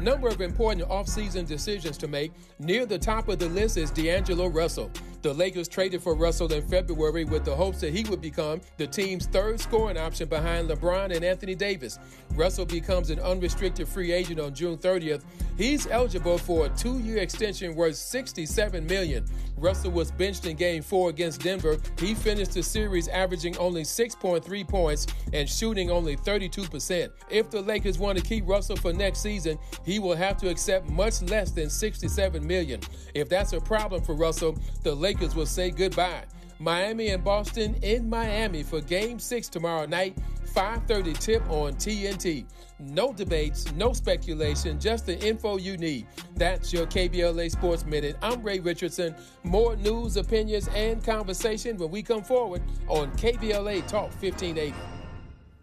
number of important offseason decisions to make. Near the top of the list is D'Angelo Russell. The Lakers traded for Russell in February with the hopes that he would become the team's third scoring option behind LeBron and Anthony Davis. Russell becomes an unrestricted free agent on June 30th. He's eligible for a two-year extension worth 67 million. Russell was benched in game 4 against Denver. He finished the series averaging only 6.3 points and shooting only 32%. If the Lakers want to keep Russell for next season, he will have to accept much less than 67 million. If that's a problem for Russell, the Lakers will say goodbye. Miami and Boston in Miami for game 6 tomorrow night. 5:30 tip on TNT. No debates, no speculation, just the info you need. That's your KBLA Sports Minute. I'm Ray Richardson. More news, opinions, and conversation when we come forward on KBLA Talk 1580.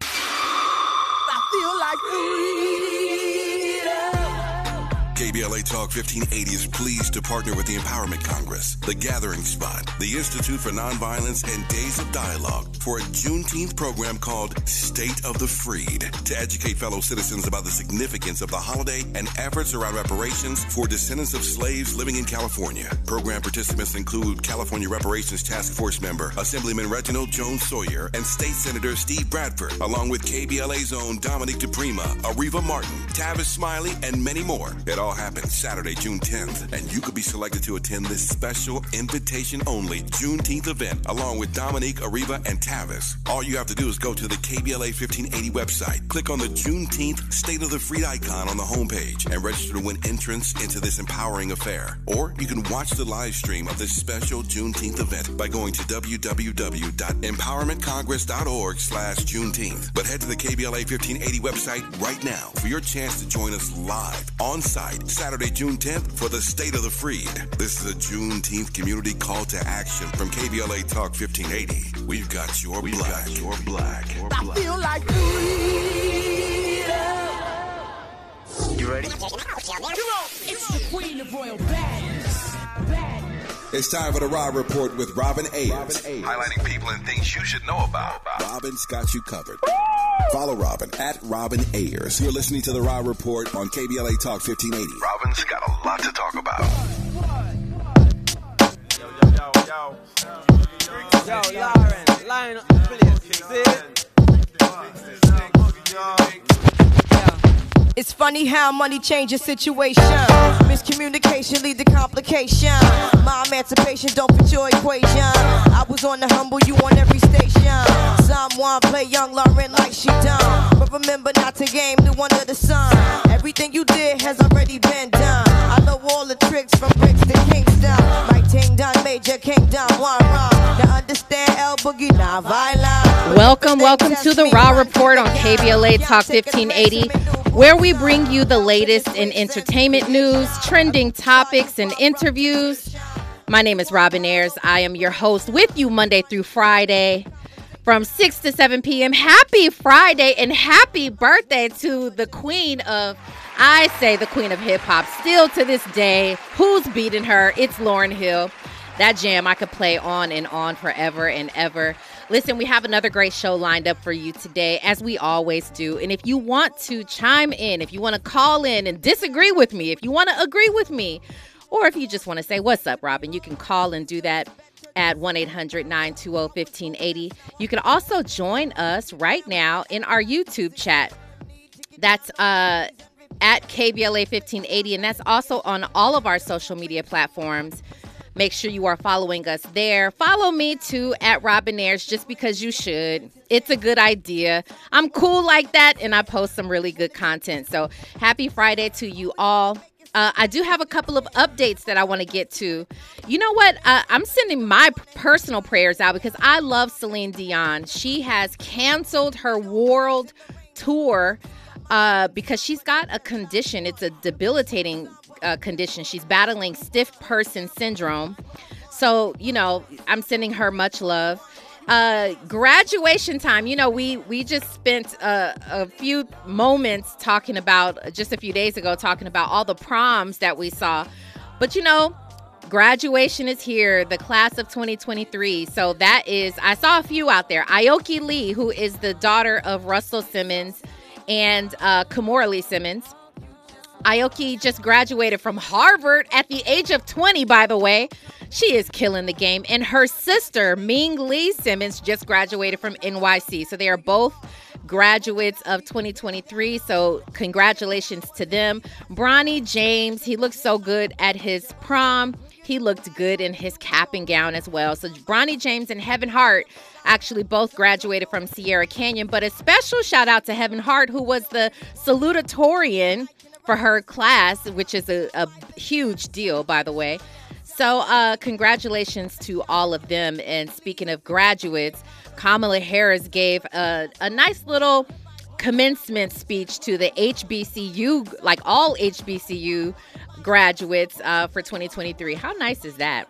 I feel like KBLA Talk 1580 is pleased to partner with the Empowerment Congress, the Gathering Spot, the Institute for Nonviolence, and Days of Dialogue for a Juneteenth program called State of the Freed to educate fellow citizens about the significance of the holiday and efforts around reparations for descendants of slaves living in California. Program participants include California Reparations Task Force member Assemblyman Reginald Jones Sawyer and State Senator Steve Bradford, along with KBLA's own Dominique DePrima, Areva Martin, Tavis Smiley, and many more. It all all happens Saturday, June 10th, and you could be selected to attend this special invitation only Juneteenth event along with Dominique, Areva, and Tavis. All you have to do is go to the KBLA 1580 website, click on the Juneteenth State of the Freed icon on the homepage, and register to win entrance into this empowering affair. Or you can watch the live stream of this special Juneteenth event by going to www.empowermentcongress.org slash Juneteenth. But head to the KBLA 1580 website right now for your chance to join us live on site night, Saturday, June 10th, for the State of the Freed. This is a Juneteenth community call to action from KBLA Talk 1580. We've got your We've black. Got your black. Your black. I feel like freedom. You ready? It's the Queen of Royal Badness. It's time for the Rob Report with Robin Ayers. Robin Ayers. Highlighting people and things you should know about. Robin's got you covered. Follow Robin at Robin Ayers. You're listening to the Rob Report on KBLA Talk 1580. Robin's got a lot to talk about. Yo, yo, yo, yo. Yo, Lauryn, line up the place. See? It's funny how money changes situation. Miscommunication lead to complication. My emancipation don't fit your equation. I was on the humble, you on every station. Someone play young Lauryn like she done. But remember not to game the one under the sun. Everything you did has already been done. I know all the tricks from bricks to Kingston. My ting done, major kingdom, one wrong. Now understand El Boogie, not violent. Welcome, welcome to the Raw Report on KBLA Talk 1580 where we bring you the latest in entertainment news, trending topics, and interviews. My name is Robin Ayers. I am your host with you Monday through Friday from 6 to 7 p.m. Happy Friday and happy birthday to the queen of, I say, the queen of hip hop. Still to this day, who's beating her? It's Lauryn Hill. That jam I could play on and on forever and ever. Listen, we have another great show lined up for you today, as we always do. And if you want to chime in, if you want to call in and disagree with me, if you want to agree with me, or if you just want to say, What's up, Robin? You can call and do that at 1 800 920 1580. You can also join us right now in our YouTube chat. That's uh, at KBLA 1580, and that's also on all of our social media platforms. Make sure you are following us there. Follow me too at Robin Ayers just because you should. It's a good idea. I'm cool like that and I post some really good content. So happy Friday to you all. Uh, I do have a couple of updates that I want to get to. You know what? Uh, I'm sending my personal prayers out because I love Celine Dion. She has canceled her world tour uh, because she's got a condition. It's a debilitating uh, condition. She's battling stiff person syndrome. So, you know, I'm sending her much love. Uh, graduation time. You know, we we just spent a, a few moments talking about just a few days ago talking about all the proms that we saw. But you know, graduation is here, the class of 2023. So that is, I saw a few out there. Aoki Lee, who is the daughter of Russell Simmons and uh, Kimora Lee Simmons Aoki just graduated from Harvard at the age of 20, by the way. She is killing the game. And her sister, Ming Lee Simmons, just graduated from NYC. So they are both graduates of 2023. So congratulations to them. Bronny James, he looks so good at his prom. He looked good in his cap and gown as well. So Bronny James and Heaven Hart actually both graduated from Sierra Canyon. But a special shout out to Heaven Hart, who was the salutatorian for her class, which is a, a huge deal, by the way. So, uh, congratulations to all of them. And speaking of graduates, Kamala Harris gave a, a nice little commencement speech to the HBCU, like all HBCU graduates uh, for 2023. How nice is that?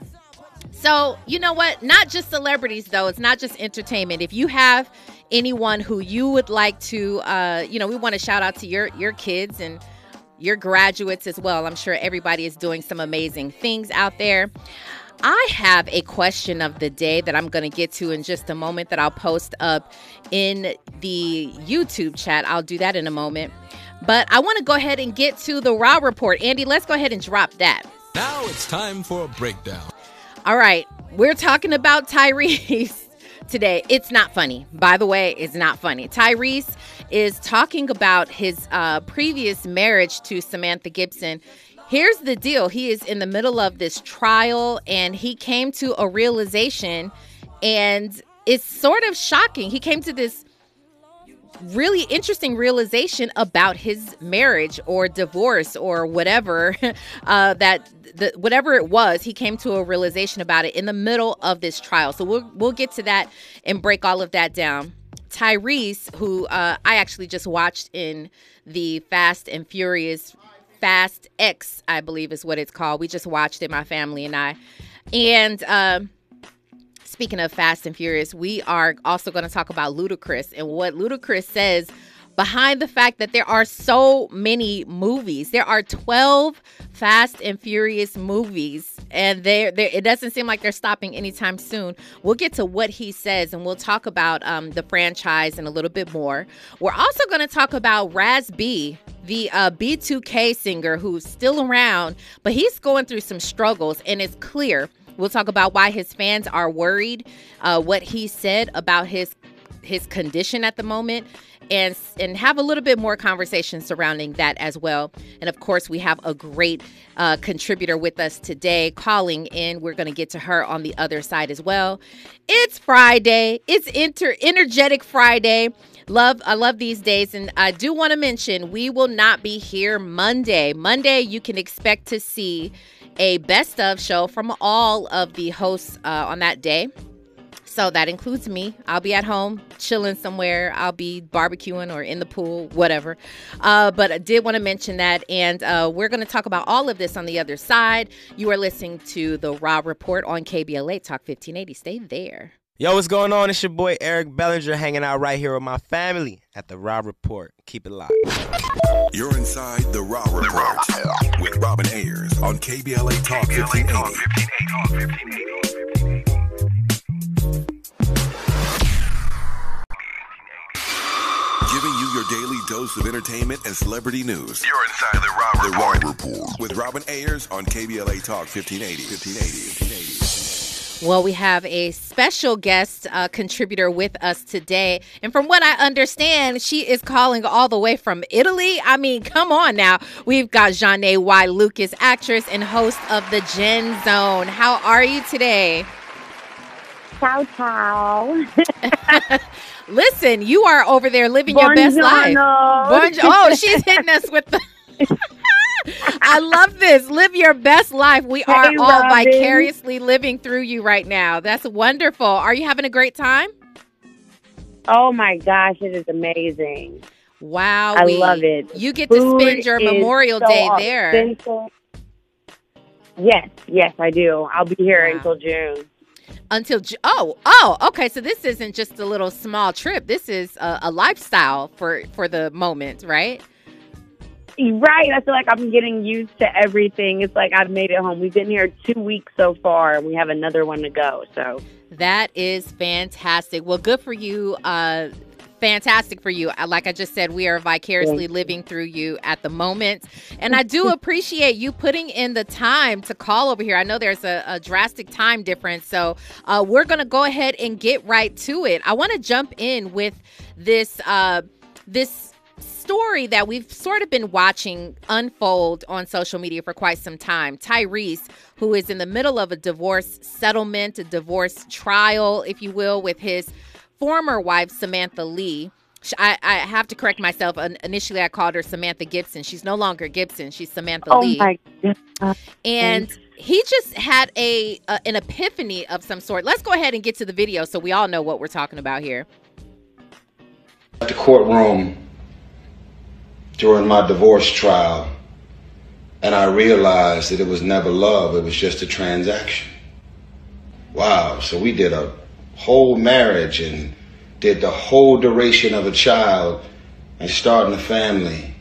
So, you know what? Not just celebrities, though. It's not just entertainment. If you have anyone who you would like to, uh, you know, we want to shout out to your your kids and your graduates as well. I'm sure everybody is doing some amazing things out there. I have a question of the day that I'm going to get to in just a moment that I'll post up in the YouTube chat. I'll do that in a moment. But I want to go ahead and get to the Raw report. Andy, let's go ahead and drop that. Now it's time for a breakdown. All right, we're talking about Tyrese today. It's not funny. By the way, it's not funny. Tyrese is talking about his uh, previous marriage to Samantha Gibson. Here's the deal he is in the middle of this trial and he came to a realization, and it's sort of shocking. He came to this really interesting realization about his marriage or divorce or whatever uh, that the, whatever it was he came to a realization about it in the middle of this trial so we'll we'll get to that and break all of that down Tyrese, who uh, I actually just watched in the Fast and Furious Fast X, I believe is what it's called. We just watched it, my family and I. And uh, speaking of Fast and Furious, we are also going to talk about Ludacris and what Ludacris says behind the fact that there are so many movies. There are 12 Fast and Furious movies, and there it doesn't seem like they're stopping anytime soon. We'll get to what he says, and we'll talk about um, the franchise and a little bit more. We're also going to talk about Raz B, the uh, B2K singer who's still around, but he's going through some struggles, and it's clear. We'll talk about why his fans are worried, uh, what he said about his his condition at the moment and and have a little bit more conversation surrounding that as well. And of course, we have a great uh, contributor with us today calling in. We're going to get to her on the other side as well. It's Friday. It's inter energetic Friday. Love, I love these days, and I do want to mention we will not be here Monday. Monday, you can expect to see a best of show from all of the hosts uh, on that day. So that includes me. I'll be at home chilling somewhere. I'll be barbecuing or in the pool, whatever. Uh, but I did want to mention that. And uh, we're going to talk about all of this on the other side. You are listening to the Raw Report on KBLA Talk 1580. Stay there. Yo, what's going on? It's your boy Eric Bellinger hanging out right here with my family at the Raw Report. Keep it locked. You're inside the Raw Report with Robin Ayers on KBLA Talk 1580. Giving you your daily dose of entertainment and celebrity news. You're inside the Raw The Raw Report. Report with Robin Ayers on KBLA Talk 1580. 1580. 1580. Well, we have a special guest uh, contributor with us today. And from what I understand, she is calling all the way from Italy. I mean, come on now. We've got Jeanne Y. Lucas, actress and host of the Gen Zone. How are you today? Ciao, ciao. Listen, you are over there living your best life. Buongiorno. Oh, she's hitting us with the. I love this. Live your best life. We are Hey, all Robin. vicariously living through you right now. That's wonderful. Are you having a great time? Oh my gosh, it is amazing. Wow. I love it. You get to spend your Memorial so Day there. Yes, yes, I do. I'll be here Wow. until June. Until oh oh okay, so this isn't just a little small trip. This is a, a lifestyle for for the moment, right? Right. I feel like I'm getting used to everything. It's like I've made it home. We've been here two weeks so far, and we have another one to go. So That is fantastic. Well, good for you. Uh, fantastic for you. Like I just said, we are vicariously living through you at the moment. And I do appreciate you putting in the time to call over here. I know there's a, a drastic time difference. So uh, we're going to go ahead and get right to it. I want to jump in with this, uh, this story that we've sort of been watching unfold on social media for quite some time. Tyrese, who is in the middle of a divorce settlement, a divorce trial, if you will, with his former wife, Samantha Lee. I, I have to correct myself. Initially, I called her Samantha Gibson. She's no longer Gibson. She's Samantha Oh Lee. my god. And he just had a, a an epiphany of some sort. Let's go ahead and get to the video so we all know what we're talking about here. at the courtroom during my divorce trial, and I realized that it was never love, it was just a transaction. Wow, so we did a whole marriage and did the whole duration of a child and starting a family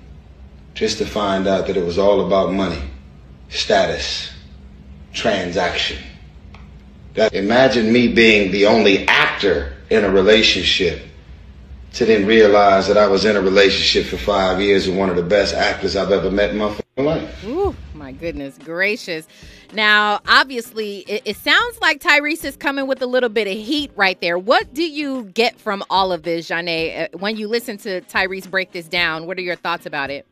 just to find out that it was all about money, status, transaction. That imagine me being the only actor in a relationship to then realize that I was in a relationship for five years with one of the best actors I've ever met in my life. Ooh, my goodness gracious. Now, obviously, it, it sounds like Tyrese is coming with a little bit of heat right there. What do you get from all of this, Janae? Uh, when you listen to Tyrese break this down, what are your thoughts about it?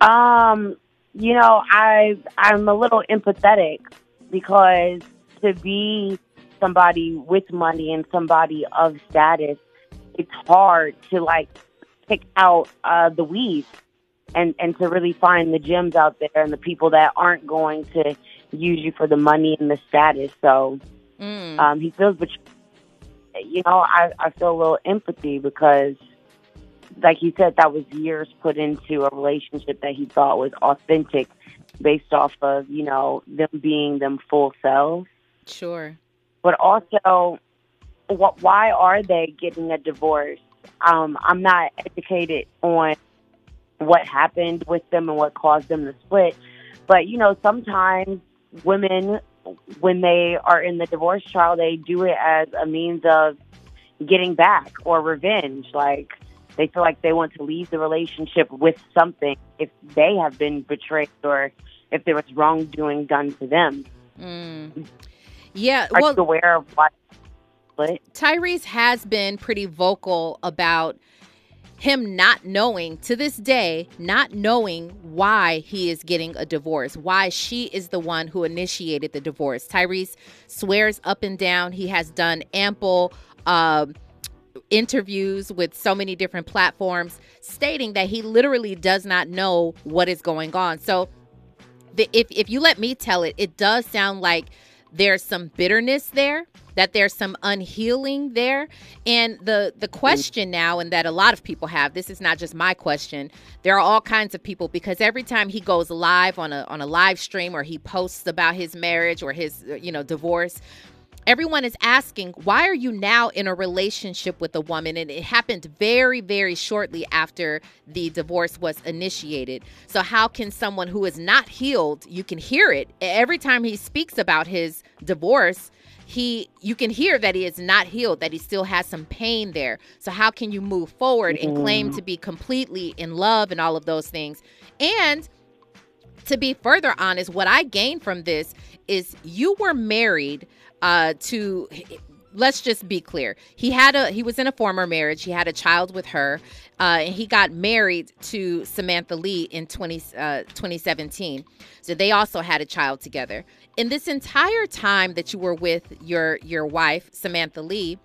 Um, you know, I I'm a little empathetic because to be somebody with money and somebody of status, it's hard to like pick out uh, the weeds and and to really find the gems out there and the people that aren't going to use you for the money and the status. So Mm. um, he feels, but you know, I I feel a little empathy because like you said, that was years put into a relationship that he thought was authentic based off of, you know, them being them full selves. Sure. But also, what, why are they getting a divorce? Um, I'm not educated on what happened with them and what caused them to split. But, you know, sometimes women, when they are in the divorce trial, they do it as a means of getting back or revenge. Like, they feel like they want to leave the relationship with something if they have been betrayed or if there was wrongdoing done to them. Mm. Yeah, Are well, you aware of what? What? Tyrese has been pretty vocal about him not knowing to this day, not knowing why he is getting a divorce, why she is the one who initiated the divorce. Tyrese swears up and down he has done ample um, interviews with so many different platforms stating that he literally does not know what is going on. So, the, if, if you let me tell it, it does sound like there's some bitterness there that there's some unhealing there. And the the question now and that a lot of people have this is not just my question there are all kinds of people because every time he goes live on a on a live stream or he posts about his marriage or his you know divorce everyone is asking why are you now in a relationship with a woman? And it happened very very shortly after the divorce was initiated. So how can someone who is not healed you can hear it. Every time he speaks about his divorce he you can hear that he is not healed that he still has some pain there. So how can you move forward and claim mm. to be completely in love and all of those things? And to be further honest, what I gained from this is you were married uh, to. Let's just be clear. He had a he was in a former marriage. He had a child with her, uh, and he got married to Samantha Lee in 20, uh, 2017. So they also had a child together. In this entire time that you were with your your wife Samantha Lee,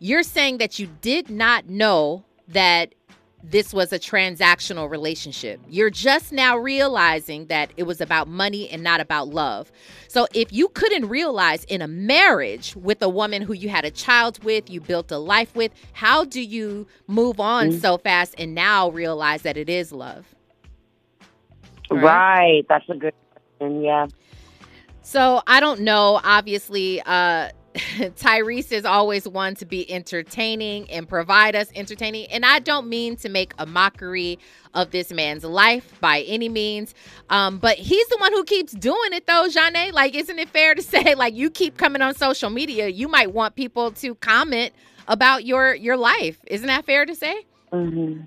you're saying that you did not know that this was a transactional relationship. You're just now realizing that it was about money and not about love. So if you couldn't realize in a marriage with a woman who you had a child with, you built a life with, how do you move on Mhm. so fast and now realize that it is love? Right. That's a good question. Yeah. So I don't know. Obviously, uh, Tyrese is always one to be entertaining and provide us entertaining. And I don't mean to make a mockery of this man's life by any means. Um, but he's the one who keeps doing it though, Janae. Like, isn't it fair to say, like, you keep coming on social media, you might want people to comment about your your life. Isn't that fair to say? hmm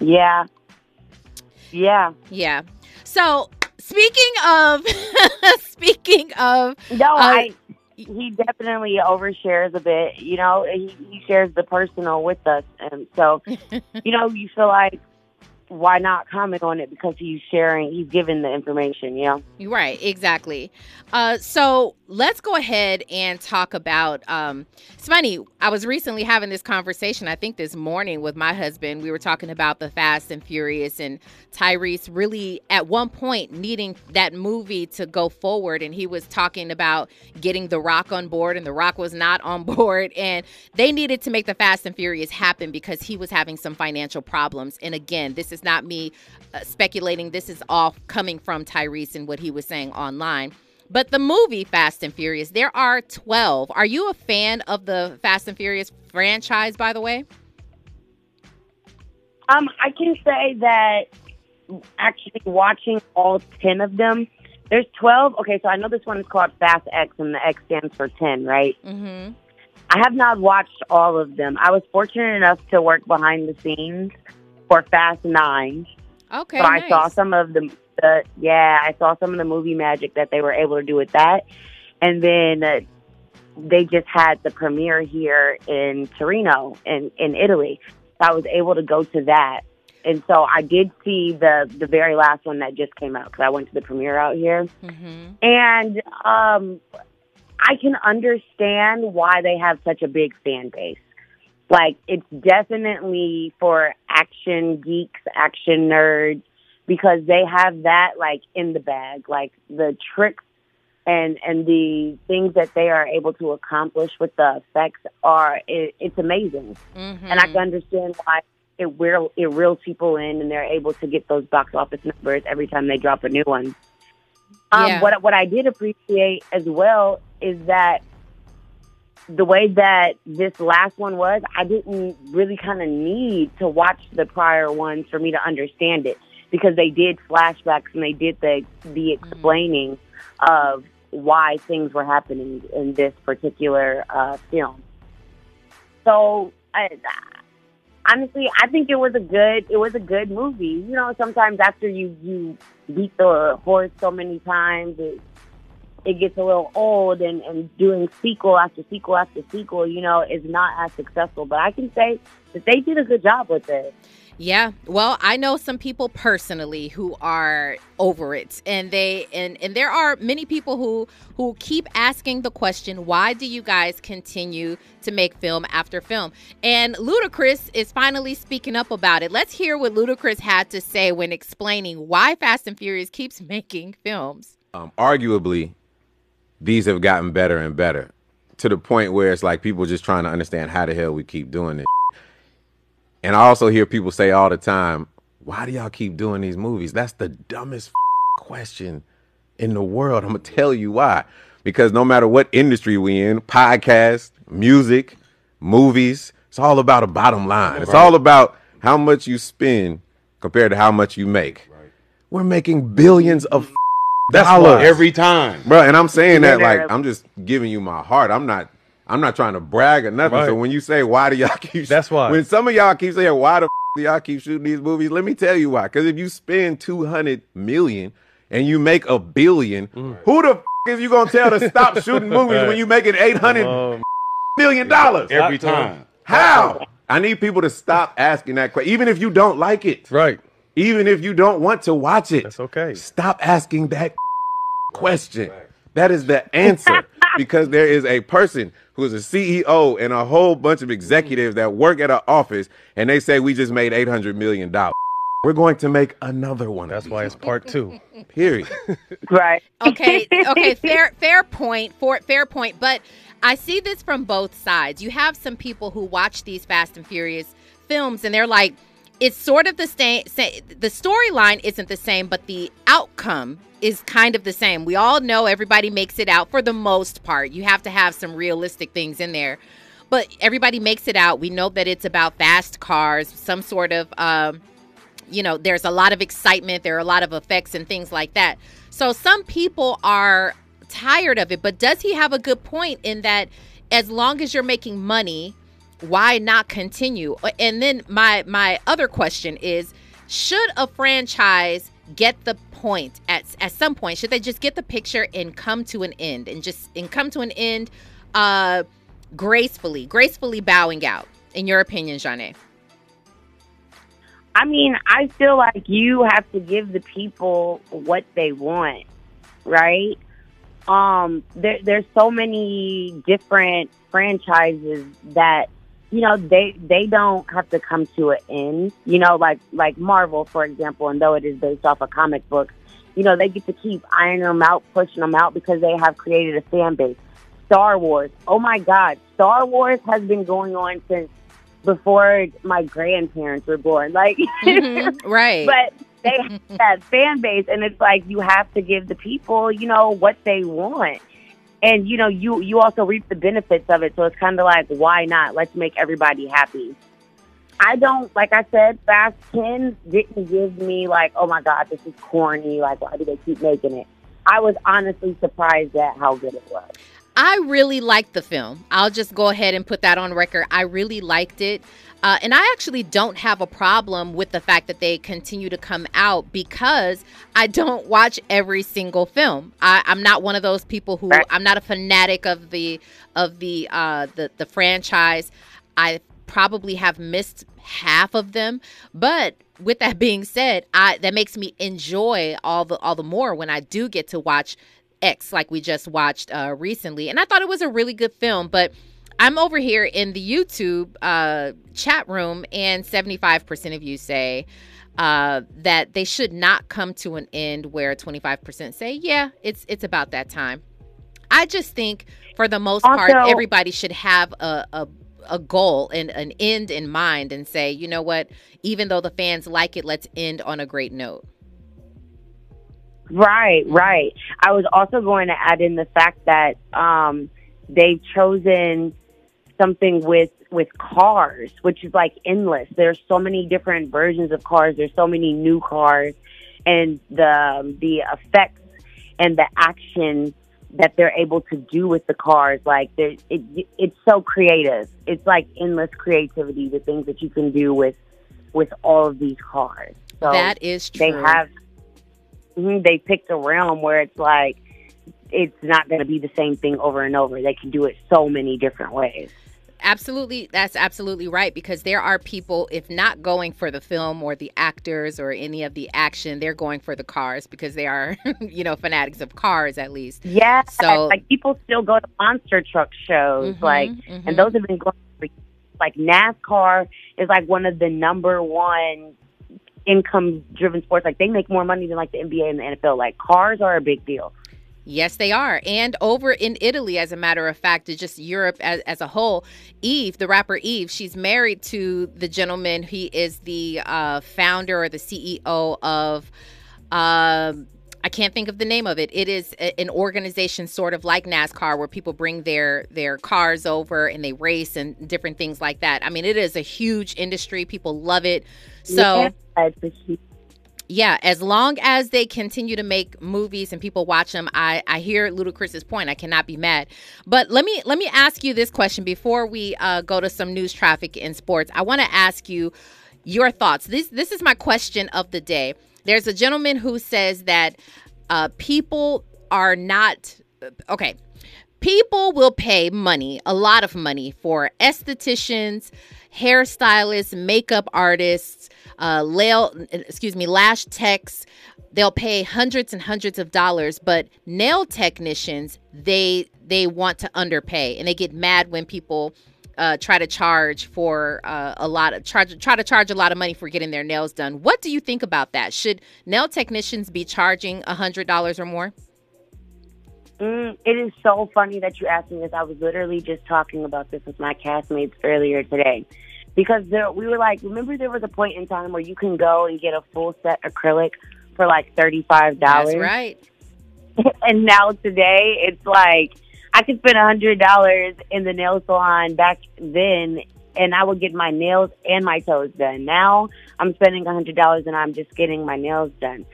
Yeah. Yeah. Yeah. So speaking of speaking of No, uh, I. He definitely overshares a bit. You know, he, he shares the personal with us, and so you know, you feel like why not comment on it because he's sharing, he's giving the information. Know. Right, exactly. Uh, so let's go ahead and talk about. Um, it's funny. I was recently having this conversation. I think this morning with my husband. We were talking about the Fast and Furious and Tyrese really at one point needing that movie to go forward, and he was talking about getting The Rock on board, and The Rock was not on board, and they needed to make the Fast and Furious happen because he was having some financial problems. And again, this is not me uh, speculating. This is all coming from Tyrese and what he was saying online. But the movie Fast and Furious, there are 12. Are you a fan of the Fast and Furious franchise, by the way? Um, I can say that actually watching all 10 of them, there's 12. Okay, so I know this one is called Fast X and the X stands for 10, right? Mm-hmm. I have not watched all of them. I was fortunate enough to work behind the scenes for Fast 9. Okay. so I nice. saw some of the, the, yeah, I saw some of the movie magic that they were able to do with that. And then uh, they just had the premiere here in Torino in, in Italy. So I was able to go to that. And so I did see the the very last one that just came out because I went to the premiere out here. Mm-hmm. And um, I can understand why they have such a big fan base. Like, it's definitely for action geeks, action nerds, because they have that, like, in the bag. Like, the tricks and, and the things that they are able to accomplish with the effects are, it, it's amazing. Mm-hmm. And I can understand why it, will, it reels people in and they're able to get those box office numbers every time they drop a new one. Um, Yeah. What what I did appreciate as well is that the way that this last one was, I didn't really kind of need to watch the prior ones for me to understand it because they did flashbacks and they did the the explaining of why things were happening in this particular uh, film. So, I, honestly, I think it was a good it was a good movie. You know, sometimes after you you beat the horse so many times, it it gets a little old, and and doing sequel after sequel after sequel, you know, is not as successful. But I can say that they did a good job with it. Yeah. Well, I know some people personally who are over it and they and and there are many people who who keep asking the question, why do you guys continue to make film after film? And Ludacris is finally speaking up about it. Let's hear what Ludacris had to say when explaining why Fast and Furious keeps making films. um, arguably, these have gotten better and better to the point where it's like people just trying to understand how the hell we keep doing this. And I also hear people say all the time, why do y'all keep doing these movies? That's the dumbest question in the world. I'm going to tell you why. Because no matter what industry we in, podcast, music, movies, it's all about a bottom line. It's all about how much you spend compared to how much you make. We're making billions of That's dollars why. Every time. bro. And I'm saying that like I'm just giving you my heart. I'm not. I'm not trying to brag or nothing. So when you say why do y'all keep? That's why. When some of y'all keep saying why the f- do y'all keep shooting these movies, let me tell you why. Because if you spend two hundred million and you make a billion, who the f- is you gonna tell to stop shooting movies Right. when you making eight hundred Um, million dollars Every time. How? I need people to stop asking that question, even if you don't like it. Right. Even if you don't want to watch it. That's okay. Stop asking that question. That is the answer. because there is a person who is a CEO and a whole bunch of executives that work at an office and they say we just made eight hundred million dollars. We're going to make another one. That's why it's part two. Period. Right. Okay, okay, fair fair point. For fair point, but I see this from both sides. You have some people who watch these Fast and Furious films and they're like it's sort of the same the storyline isn't the same, but the outcome is kind of the same. We all know everybody makes it out for the most part. You have to have some realistic things in there. But everybody makes it out. We know that it's about fast cars, some sort of um you know, there's a lot of excitement, there are a lot of effects and things like that. So some people are tired of it, but does he have a good point in that as long as you're making money why not continue? And then my my other question is should a franchise get the point at at some point should they just get the picture and come to an end and just and come to an end uh gracefully gracefully bowing out in your opinion Janae? I mean, I feel like you have to give the people what they want, right? Um, there, there's so many different franchises that you know they they don't have to come to an end. You know, like like Marvel, for example, and though it is based off of comic books, you know they get to keep ironing them out, pushing them out because they have created a fan base. Star Wars, oh my God, Star Wars has been going on since before my grandparents were born. Like, Mhm, right. but they have that fan base, and it's like you have to give the people, you know, what they want. And you know, you you also reap the benefits of it. So it's kind of like, why not? Let's make everybody happy. I don't like I said, Fast Ten didn't give me like, oh my god, this is corny. Like, why do they keep making it? I was honestly surprised at how good it was. I really liked the film. I'll just go ahead and put that on record. I really liked it. Uh, and I actually don't have a problem with the fact that they continue to come out because I don't watch every single film. I, I'm not one of those people who I'm not a fanatic of the of the uh, the the franchise. I probably have missed half of them, but with that being said, I that makes me enjoy all the all the more when I do get to watch X like we just watched uh, recently, and I thought it was a really good film. But I'm over here in the YouTube uh, chat room, and 75% of you say uh, that they should not come to an end where 25% say, yeah, it's it's about that time. I just think, for the most part, everybody should have a, a a goal and an end in mind, and say, you know what, even though the fans like it, let's end on a great note. Right, right. I was also going to add in the fact that um, they've chosen something with with cars, which is like endless. There's so many different versions of cars. There's so many new cars, and the the effects and the action that they're able to do with the cars, like it, it's so creative. It's like endless creativity. The things that you can do with with all of these cars. So That is They true. have mhm, they picked a realm where it's like it's not going to be the same thing over and over. They can do it so many different ways. Absolutely, that's absolutely right because there are people, if not going for the film or the actors or any of the action, they're going for the cars because they are, you know, fanatics of cars at least. Yeah, So- like people still go to monster truck shows, Mhm, like, mhm. and those have been going. For, like NASCAR is like one of the number one income-driven sports. Like they make more money than like the NBA and the NFL. Like cars are a big deal. Yes, they are. And over in Italy, as a matter of fact, it's just Europe as, as a whole. Eve, the rapper Eve, she's married to the gentleman. He is the uh, founder or the CEO of. Um, I can't think of the name of it. It is an organization sort of like NASCAR where people bring their their cars over and they race and different things like that. I mean, it is a huge industry. People love it. So Yeah, it's a huge- yeah, as long as they continue to make movies and people watch them, I I hear Ludacris's point. I cannot be mad. But let me let me ask you this question before we uh, go to some news traffic in sports. I want to ask you your thoughts. This this is my question of the day. There's a gentleman who says that uh, people are not okay. People will pay money, a lot of money, for estheticians, hairstylists, makeup artists, uh, lail, excuse me, lash techs. They'll pay hundreds and hundreds of dollars, but nail technicians they they want to underpay, and they get mad when people uh, try to charge for uh, a lot of charge try to charge a lot of money for getting their nails done. What do you think about that? Should nail technicians be charging a hundred dollars or more? Mm, it is so funny that you asked me this. I was literally just talking about this with my castmates earlier today. Because there, we were like, remember there was a point in time where you can go and get a full set acrylic for like $35. That's right. and now today it's like I could spend a hundred dollars in the nail salon back then and I would get my nails and my toes done. Now I'm spending a hundred dollars and I'm just getting my nails done.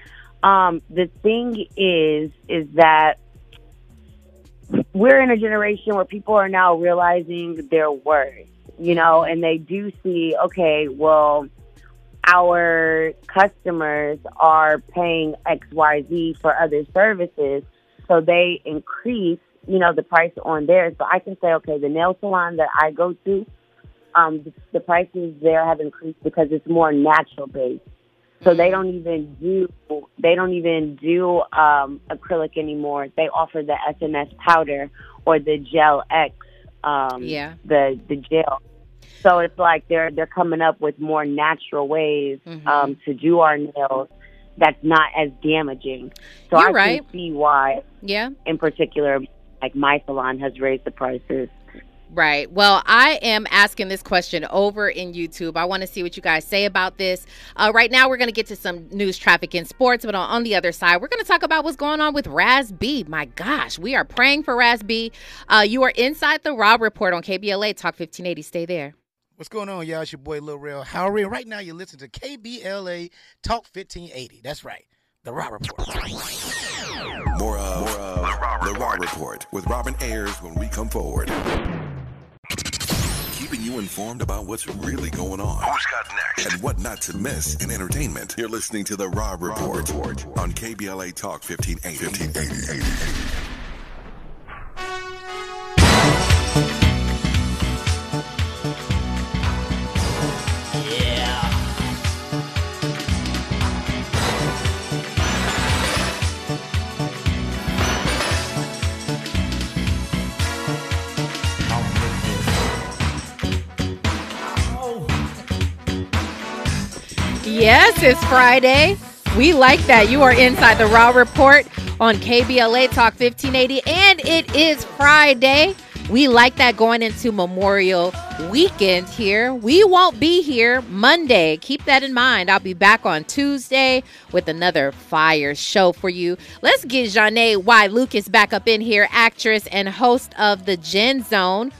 Um, the thing is is that we're in a generation where people are now realizing their worth. you know, and they do see, okay, well, our customers are paying XYZ for other services, so they increase, you know, the price on theirs. So I can say, okay, the nail salon that I go to, um, the, the prices there have increased because it's more natural based. So they don't even do they don't even do um, acrylic anymore. They offer the SNS powder or the Gel X, um, Yeah. the the gel. So it's like they're they're coming up with more natural ways Mm-hmm. um, to do our nails that's not as damaging. So You're I right. can see why, Yeah. in particular, like my salon has raised the prices. Right. Well, I am asking this question over in YouTube. I want to see what you guys say about this. Uh, right now, we're going to get to some news, traffic, and sports. But on, on the other side, we're going to talk about what's going on with Raz B. My gosh, we are praying for Raz B. Uh, you are inside the Rob Report on KBLA Talk 1580. Stay there. What's going on, y'all? It's your boy Lil Rel Howery. and Right now, you're listening to KBLA Talk 1580. That's right, the Raw Report. More of, more of The Raw Report with Robin Ayers when we come forward. Keeping you informed about what's really going on. Who's got next? And what not to miss in entertainment. You're listening to The Raw Report on KBLA Talk 1580. 1580. Yes, it's Friday. We like that. You are inside the Raw Report on KBLA Talk 1580, and it is Friday. We like that going into Memorial Weekend here. We won't be here Monday. Keep that in mind. I'll be back on Tuesday with another fire show for you. Let's get Janae Y. Lucas back up in here, actress and host of the Gen Zone.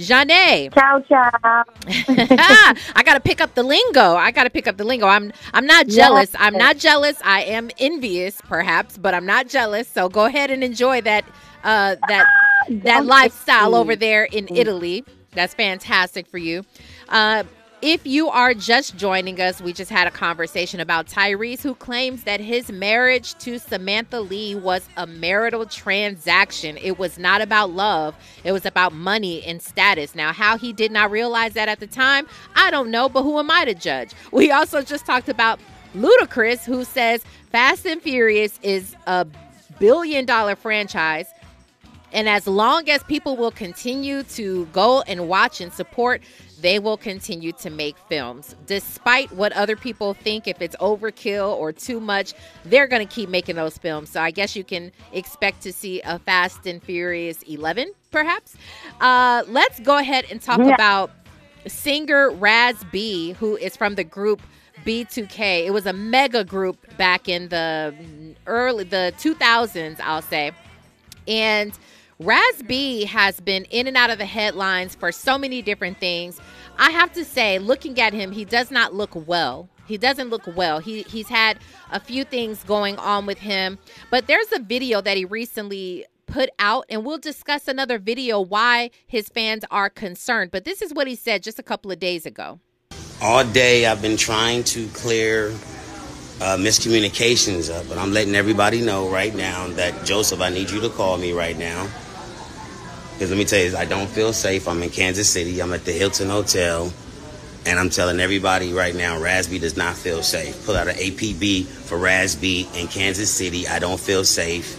Janae. Ciao, ciao. I gotta pick up the lingo. I gotta pick up the lingo. I'm I'm not jealous. I'm not jealous. I am envious, perhaps, but I'm not jealous. So go ahead and enjoy that uh that that lifestyle over there in Italy. That's fantastic for you. Uh if you are just joining us, we just had a conversation about Tyrese, who claims that his marriage to Samantha Lee was a marital transaction. It was not about love, it was about money and status. Now, how he did not realize that at the time, I don't know, but who am I to judge? We also just talked about Ludacris, who says Fast and Furious is a billion dollar franchise. And as long as people will continue to go and watch and support, they will continue to make films. Despite what other people think, if it's overkill or too much, they're going to keep making those films. So I guess you can expect to see a Fast and Furious 11, perhaps. Uh, let's go ahead and talk Yeah. about singer Raz B, who is from the group B2K. It was a mega group back in the early the 2000s, I'll say. And Raz B has been in and out of the headlines for so many different things. I have to say, looking at him, he does not look well. He doesn't look well. He he's had a few things going on with him, but there's a video that he recently put out and we'll discuss another video why his fans are concerned. But this is what he said just a couple of days ago. All day I've been trying to clear uh, miscommunications up, but I'm letting everybody know right now that Joseph, I need you to call me right now. Because let me tell you, I don't feel safe. I'm in Kansas City. I'm at the Hilton Hotel. And I'm telling everybody right now, Raz B does not feel safe. Pull out an APB for Raz B in Kansas City. I don't feel safe.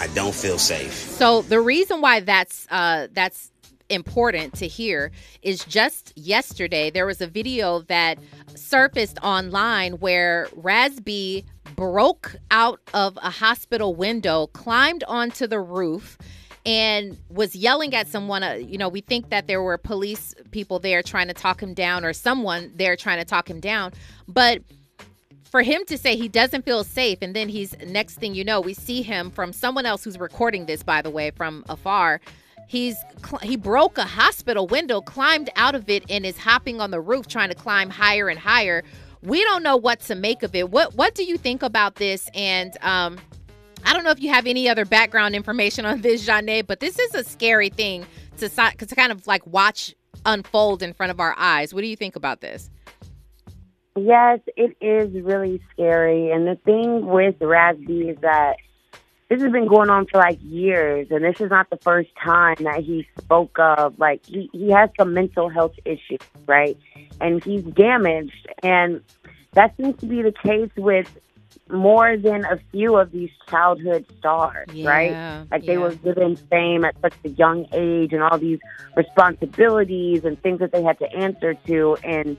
I don't feel safe. So the reason why that's uh, that's important to hear is just yesterday there was a video that surfaced online where Raz B broke out of a hospital window, climbed onto the roof, and was yelling at someone. Uh, you know, we think that there were police people there trying to talk him down, or someone there trying to talk him down, but for him to say he doesn't feel safe and then he's next thing you know we see him from someone else who's recording this by the way from afar. He's he broke a hospital window climbed out of it and is hopping on the roof trying to climb higher and higher we don't know what to make of it what what do you think about this and um I don't know if you have any other background information on this, Janae, but this is a scary thing to to kind of like watch unfold in front of our eyes. What do you think about this? Yes, it is really scary. And the thing with Raz B is that this has been going on for like years, and this is not the first time that he spoke of. Like, he, he has some mental health issues, right? And he's damaged. And that seems to be the case with more than a few of these childhood stars, Yeah, right? Like they were given fame at such a young age and all these responsibilities and things that they had to answer to. And,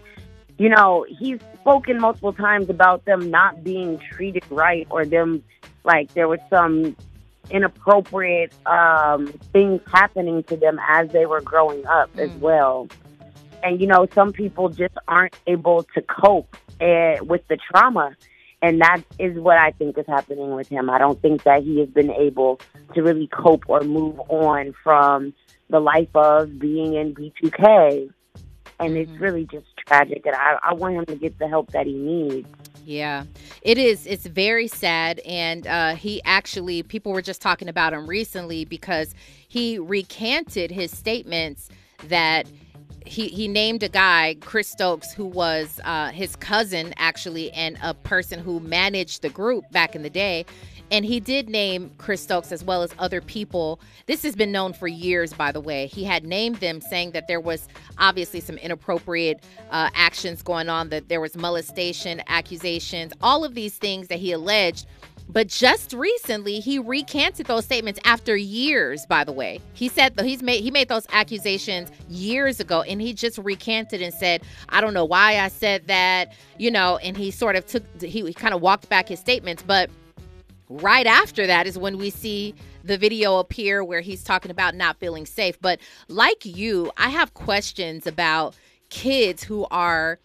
you know, he's spoken multiple times about them not being treated right or them, like, there was some inappropriate um, things happening to them as they were growing up as well. And, you know, some people just aren't able to cope uh, with the trauma. And that is what I think is happening with him. I don't think that he has been able to really cope or move on from the life of being in B2K. And it's really just tragic. And I, I want him to get the help that he needs. Yeah, it is. It's very sad. And uh, he actually, people were just talking about him recently because he recanted his statements that he, he named a guy, Chris Stokes, who was uh, his cousin, actually, and a person who managed the group back in the day. And he did name Chris Stokes as well as other people. This has been known for years, by the way. He had named them, saying that there was obviously some inappropriate uh, actions going on, that there was molestation accusations, all of these things that he alleged. But just recently, he recanted those statements after years. By the way, he said he's made he made those accusations years ago, and he just recanted and said, "I don't know why I said that," you know. And he sort of took he, he kind of walked back his statements, but right after that is when we see the video appear where he's talking about not feeling safe. But like you, I have questions about kids who are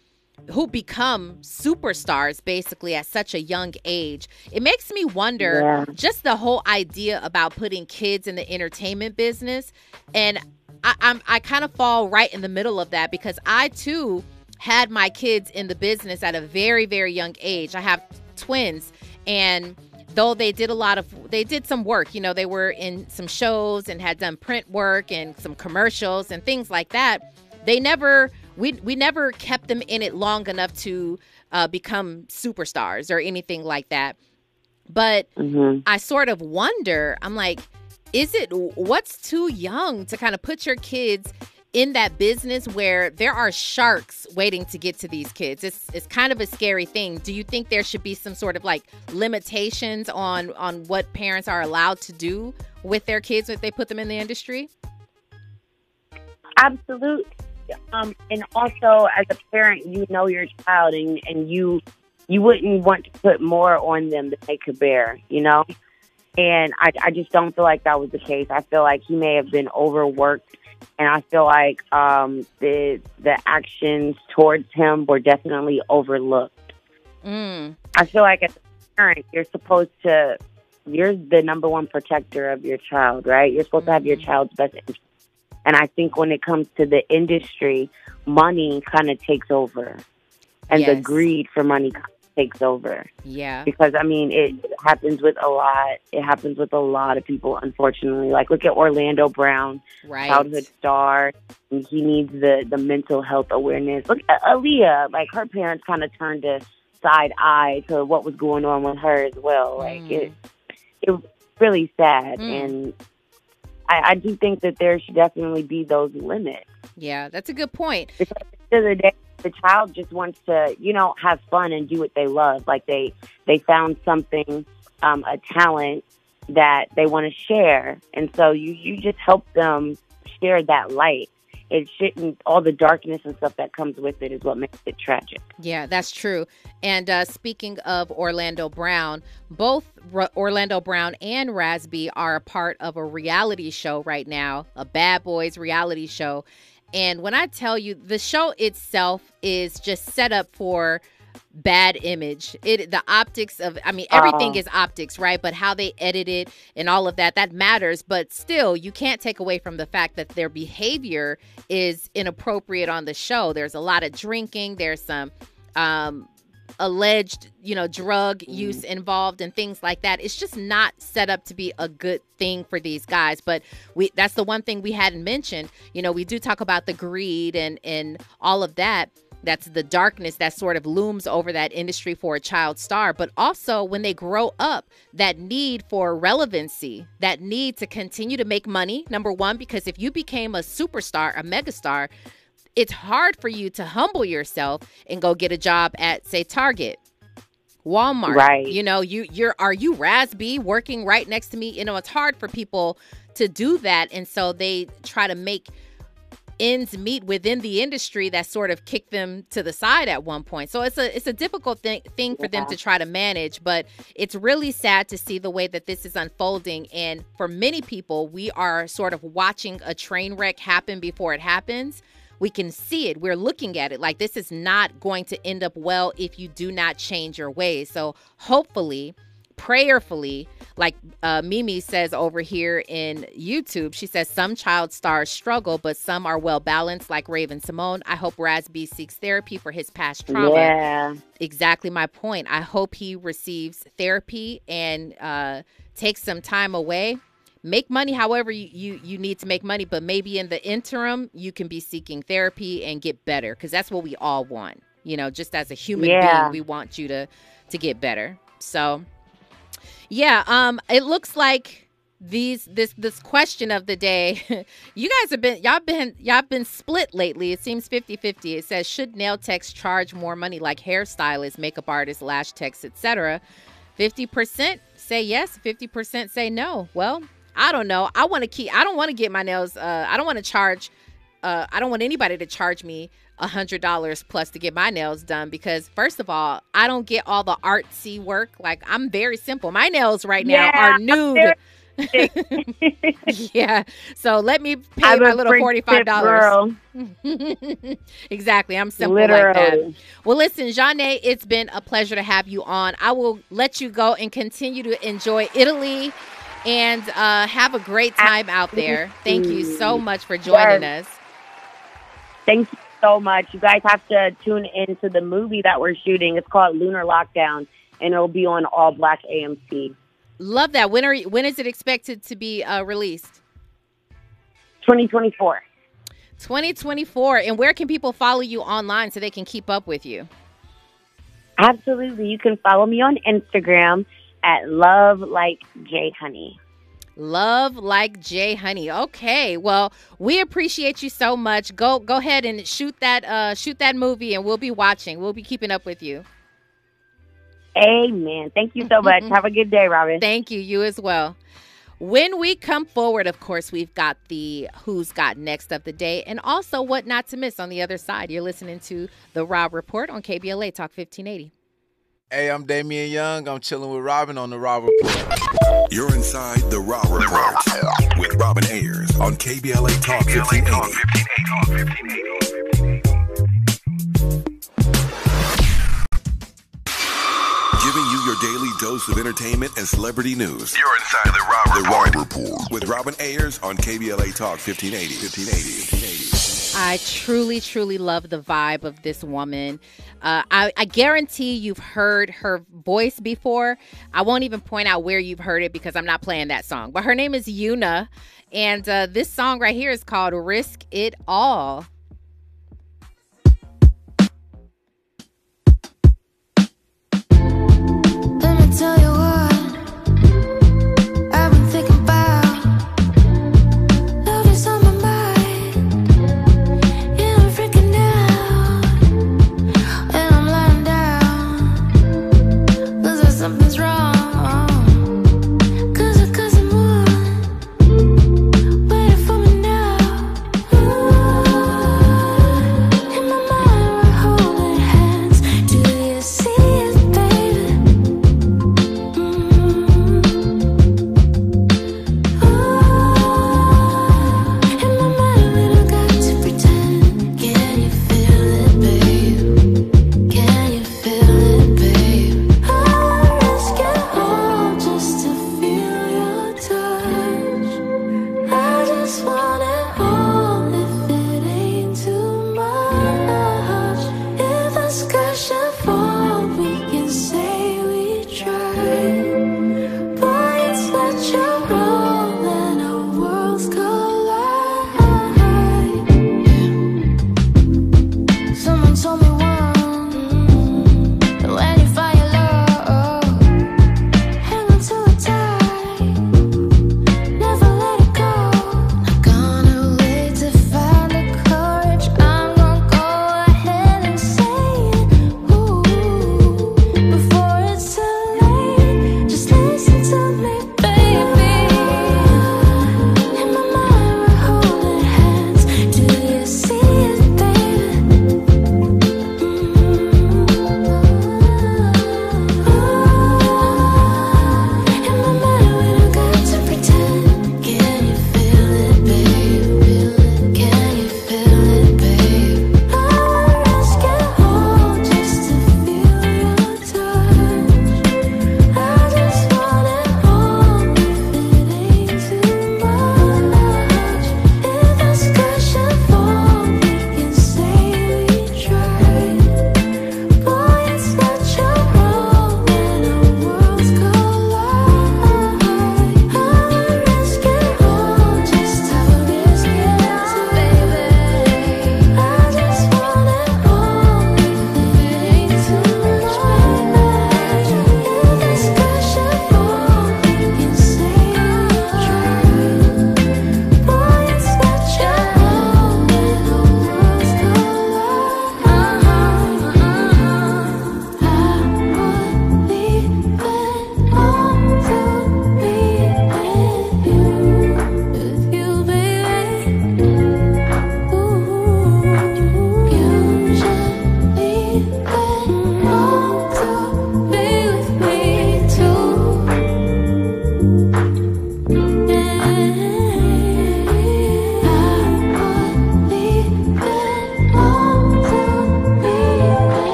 who become superstars basically at such a young age. It makes me wonder Yeah. just the whole idea about putting kids in the entertainment business. And I, I'm I kind of fall right in the middle of that because I too had my kids in the business at a very, very young age. I have twins and though they did a lot of they did some work you know they were in some shows and had done print work and some commercials and things like that. They never we we never kept them in it long enough to uh, become superstars or anything like that. But i sort of wonder i'm like is it what's too young to kind of put your kids in that business where there are sharks waiting to get to these kids it's it's kind of a scary thing do you think there should be some sort of like limitations on on what parents are allowed to do with their kids if they put them in the industry Absolutely. Um, and also, as a parent, you know your child, and, and you you wouldn't want to put more on them than they could bear, you know. And I, I just don't feel like that was the case. I feel like he may have been overworked, and I feel like um, the the actions towards him were definitely overlooked. mm. I feel like as a parent, you're supposed to, you're the number one protector of your child, right? You're supposed to have your child's best interest. And I think when it comes to the industry, money kind of takes over, and the greed for money kinda takes over. yeah Because I mean, it happens with a lot. It happens with a lot of people, unfortunately. Like look at Orlando Brown, right childhood star. And he needs the the mental health awareness. Look at Aaliyah. Like her parents kind of turned a side eye to what was going on with her as well. Like it, it was really sad. Mm. And I, I do think that there should definitely be those limits. yeah that's a good point Because at the end of the day, the child just wants to, you know, have fun and do what they love. Like they they found something, um, a talent that they want to share, and so you you just help them share that light. It shouldn't all the darkness and stuff that comes with it is what makes it tragic. Yeah, that's true. And uh, speaking of Orlando Brown, both R- Orlando Brown and Raz B are a part of a reality show right now, a Bad Boys reality show. And when I tell you, the show itself is just set up for bad image. It the optics of I mean everything Oh. is optics, right? But how they edit it and all of that that matters, but still you can't take away from the fact that their behavior is inappropriate on the show. There's a lot of drinking, there's some um alleged, you know, drug mm-hmm. use involved and things like that. It's just not set up to be a good thing for these guys. But we that's the one thing we hadn't mentioned. You know, we do talk about the greed and and all of that. That's the darkness that sort of looms over that industry for a child star. But also, when they grow up, that need for relevancy, that need to continue to make money, number one, because if you became a superstar, a megastar, it's hard for you to humble yourself and go get a job at, say, Target. Walmart. Right. You know, you you're are you Raz B working right next to me? You know, it's hard for people to do that. And so they try to make ends meet within the industry that sort of kicked them to the side at one point. So it's a it's a difficult thing thing for them to try to manage, but it's really sad to see the way that this is unfolding and for many people we are sort of watching a train wreck happen before it happens. We can see it. We're looking at it like this is not going to end up well if you do not change your ways. So hopefully prayerfully, like uh, Mimi says over here in YouTube, she says some child stars struggle, but some are well balanced, like Raven-Symoné. I hope Raz B seeks therapy for his past trauma. Yeah. Exactly my point. I hope he receives therapy and uh, takes some time away. Make money however you, you, you need to make money, but maybe in the interim, you can be seeking therapy and get better because that's what we all want. You know, just as a human Yeah. being, we want you to to get better. So, yeah, um, it looks like these this this question of the day you guys have been y'all been y'all been split lately it seems 50-50 it says should nail techs charge more money like hairstylists makeup artists lash techs etc 50% say yes 50% say no well i don't know i want to keep i don't want to get my nails uh i don't want to charge uh i don't want anybody to charge me a hundred dollars plus to get my nails done because first of all i don't get all the artsy work like i'm very simple my nails right now Yeah, are nude yeah. So let me pay I'm my little forty five dollars. exactly. I'm simple like that. Literally. Well, listen, Janae, it's been a pleasure to have you on. I will let you go and continue to enjoy Italy and uh, have a great time out there. Thank you so much for joining Yes. us. Thank you so much. You guys have to tune into the movie that we're shooting. It's called Lunar Lockdown, and it'll be on All Black AMC. Love that. When are you, when is it expected to be uh, released? 2024. 2024. And where can people follow you online so they can keep up with you? Absolutely. You can follow me on Instagram at Love Like J Honey. Love like Jay Honey. Okay. Well, we appreciate you so much. Go go ahead and shoot that uh shoot that movie and we'll be watching. We'll be keeping up with you. Amen. Thank you so much. Have a good day, Robin. Thank you. You as well. When we come forward, of course, we've got the Who's Got Next of the day and also what not to miss on the other side. You're listening to The Rob Report on KBLA Talk 1580. Hey, I'm Damian Young. I'm chilling with Robin on the Rob Report. You're inside the Raw Report with Robin Ayers on KBLA Talk 1580. Giving you your daily dose of entertainment and celebrity news. You're inside the Raw The Report. Report with Robin Ayers on KBLA Talk 1580. 1580. I truly, truly love the vibe of this woman. Uh, I, I guarantee you've heard her voice before. I won't even point out where you've heard it because I'm not playing that song. But her name is Yuna, and uh, this song right here is called "Risk It All."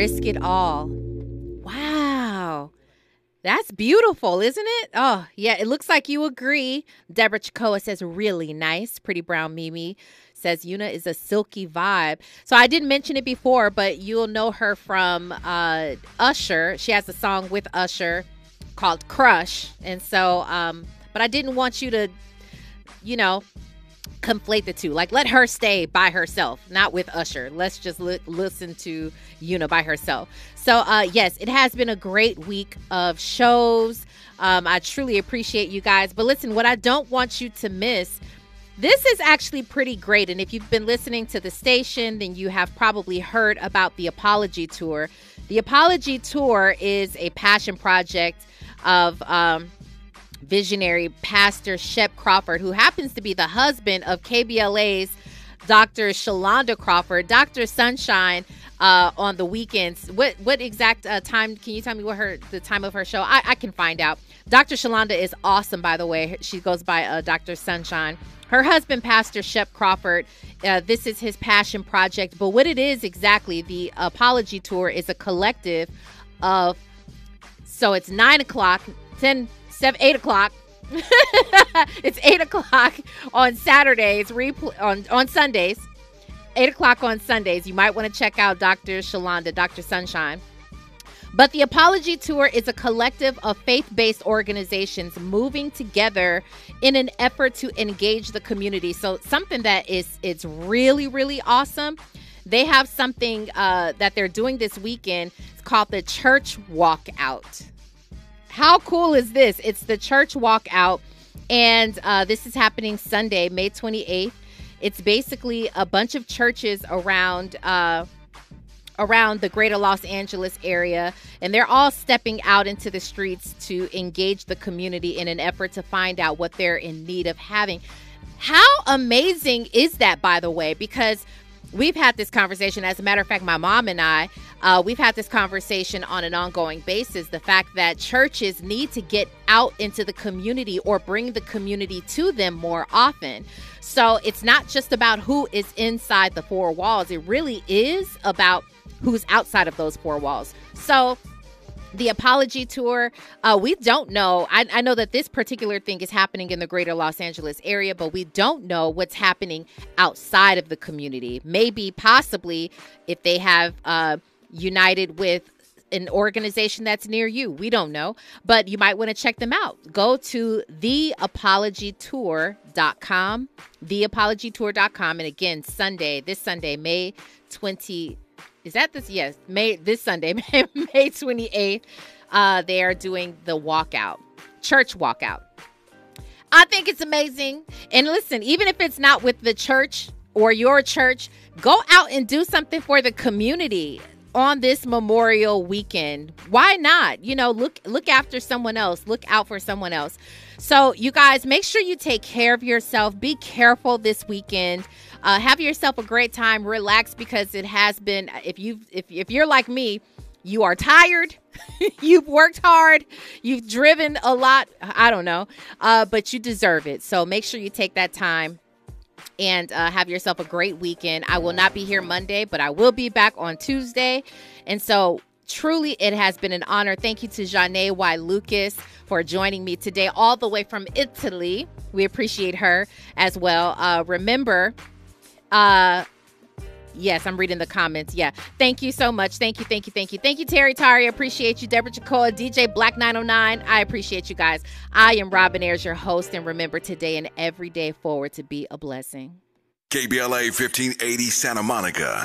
Risk it all. Wow. That's beautiful, isn't it? Oh, yeah. It looks like you agree. Deborah Chakoa says, really nice. Pretty Brown Mimi says, Yuna is a silky vibe. So I didn't mention it before, but you'll know her from uh, Usher. She has a song with Usher called Crush. And so, um, but I didn't want you to, you know, conflate the two. Like, let her stay by herself, not with Usher. Let's just li- listen to Yuna by herself. So, uh, yes, it has been a great week of shows. Um, I truly appreciate you guys. But listen, what I don't want you to miss. This is actually pretty great. And if you've been listening to the station, then you have probably heard about the Apology Tour. The Apology Tour is a passion project of um, visionary pastor Shep Crawford, who happens to be the husband of KBLA's Dr. Shalonda Crawford, Dr. Sunshine. Uh, on the weekends, what what exact uh, time? Can you tell me what her the time of her show? I, I can find out. Dr. Shalonda is awesome, by the way. She goes by uh, Dr. Sunshine. Her husband, Pastor Shep Crawford, uh, this is his passion project. But what it is exactly, the Apology Tour is a collective of so it's nine o'clock, 10, 7, 8 o'clock. it's 8 o'clock on Saturdays, repl- on, on Sundays. 8 o'clock on Sundays. You might want to check out Dr. Shalonda, Dr. Sunshine. But the Apology Tour is a collective of faith based organizations moving together in an effort to engage the community. So, something that is it's really, really awesome. They have something uh, that they're doing this weekend. It's called the Church Walkout. How cool is this? It's the Church Walkout, and uh, this is happening Sunday, May 28th. It's basically a bunch of churches around. Uh, around the greater Los Angeles area, and they're all stepping out into the streets to engage the community in an effort to find out what they're in need of having. How amazing is that, by the way? Because we've had this conversation. As a matter of fact, my mom and I, uh, we've had this conversation on an ongoing basis. The fact that churches need to get out into the community or bring the community to them more often. So it's not just about who is inside the four walls, it really is about who's outside of those four walls. So the apology tour. Uh, we don't know. I, I know that this particular thing is happening in the greater los angeles area but we don't know what's happening outside of the community. Maybe possibly if they have uh, united with an organization that's near you. We don't know. But you might want to check them out. Go to theapologytour.com theapologytour.com and again sunday this sunday may 20 is that this yes may this sunday may, may 28th uh they are doing the walkout church walkout. I think it's amazing. And listen even if it's not with the church or your church go out and do something for the community on this memorial weekend. Why not? You know look look after someone else. Look out for someone else. So you guys make sure you take care of yourself. Be careful this weekend uh, have yourself a great time relax because it has been if you if, if you're like me you are tired you've worked hard you've driven a lot i don't know uh, but you deserve it so make sure you take that time and uh, have yourself a great weekend. I will not be here Monday, but I will be back on Tuesday. And so, truly, it has been an honor. Thank you to Janae Y. Lucas for joining me today, all the way from Italy. We appreciate her as well. Uh, remember, uh, Yes, I'm reading the comments. Yeah. Thank you so much. Thank you, thank you, thank you. Thank you, Terry Tari. Appreciate you. Deborah Jacoa, DJ Black 909. I appreciate you guys. I am Robin Ayers, your host. And remember today and every day forward to be a blessing. KBLA 1580 Santa Monica.